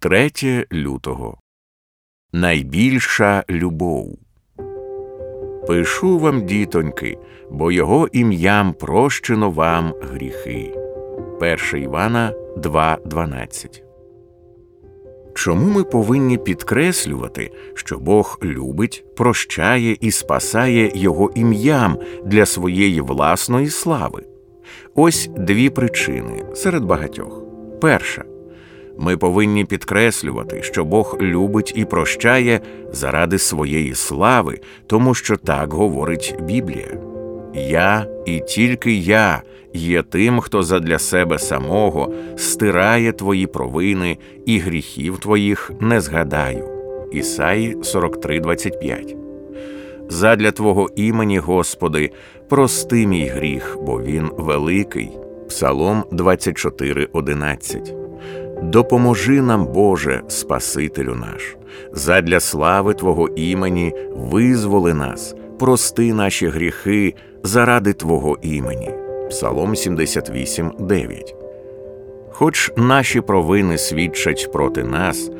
3 лютого. Найбільша любов. Пишу вам, дітоньки, бо його ім'ям прощено вам гріхи. 1 Івана 2.12. Чому ми повинні підкреслювати, що Бог любить, прощає і спасає Його ім'ям для своєї власної слави? Ось дві причини серед багатьох. Перша ми повинні підкреслювати, що Бог любить і прощає заради своєї слави, тому що так говорить Біблія. Я і тільки я є тим, хто задля себе самого стирає твої провини і гріхів твоїх не згадаю. Ісаї 43,25 Задля Твого імені, Господи, прости мій гріх, бо він великий. Псалом 24,11 Допоможи нам, Боже, Спасителю наш, задля слави Твого імені визволи нас, прости наші гріхи заради Твого імені. Псалом 78, 9 Хоч наші провини свідчать проти нас,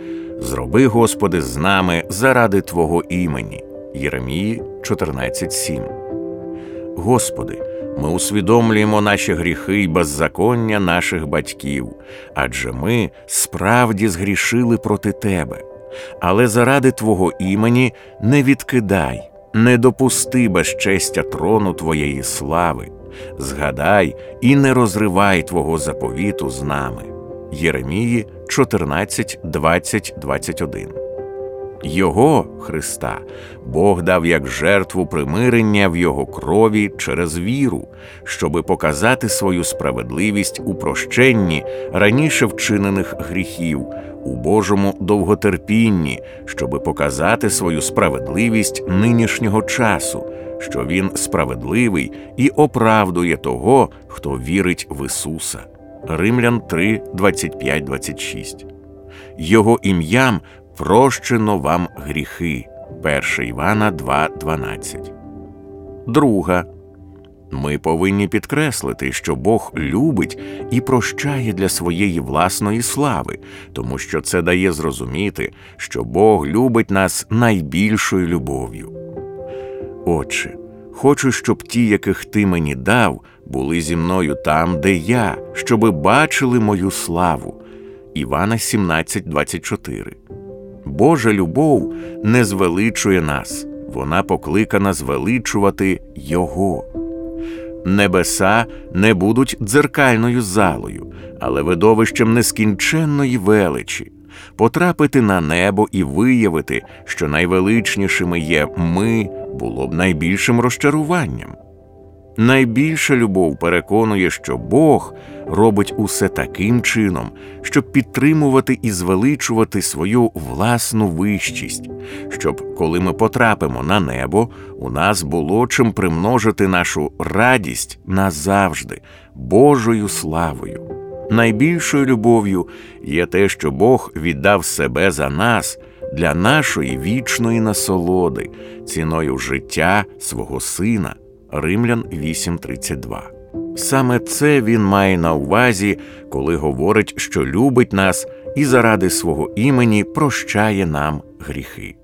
зроби, Господи, з нами заради Твого імені. Єремії 14,7 Господи, ми усвідомлюємо наші гріхи й беззаконня наших батьків, адже ми справді згрішили проти Тебе. Але заради Твого імені не відкидай, не допусти безчестя трону Твоєї слави, згадай і не розривай Твого заповіту з нами. Єремії 14, 20, 21 його Христа Бог дав як жертву примирення в Його крові через віру, щоби показати свою справедливість у прощенні раніше вчинених гріхів, у Божому довготерпінні, щоби показати свою справедливість нинішнього часу, що Він справедливий і оправдує того, хто вірить в Ісуса. Римлян 3, 25, 26 Його ім'ям прощено вам гріхи. 1 Івана 2,12. Друга. Ми повинні підкреслити, що Бог любить і прощає для своєї власної слави, тому що це дає зрозуміти, що Бог любить нас найбільшою любов'ю. Отче, хочу, щоб ті, яких ти мені дав, були зі мною там, де я, щоби бачили мою славу. Івана 17,24 Божа любов не звеличує нас, вона покликана звеличувати Його. Небеса не будуть дзеркальною залою, але видовищем нескінченної величі, потрапити на небо і виявити, що найвеличнішими є ми, було б найбільшим розчаруванням. Найбільша любов переконує, що Бог робить усе таким чином, щоб підтримувати і звеличувати свою власну вищість, щоб, коли ми потрапимо на небо, у нас було чим примножити нашу радість назавжди, Божою славою. Найбільшою любов'ю є те, що Бог віддав себе за нас для нашої вічної насолоди, ціною життя свого Сина. Римлян 8.32. Саме це він має на увазі, коли говорить, що любить нас і заради свого імені прощає нам гріхи.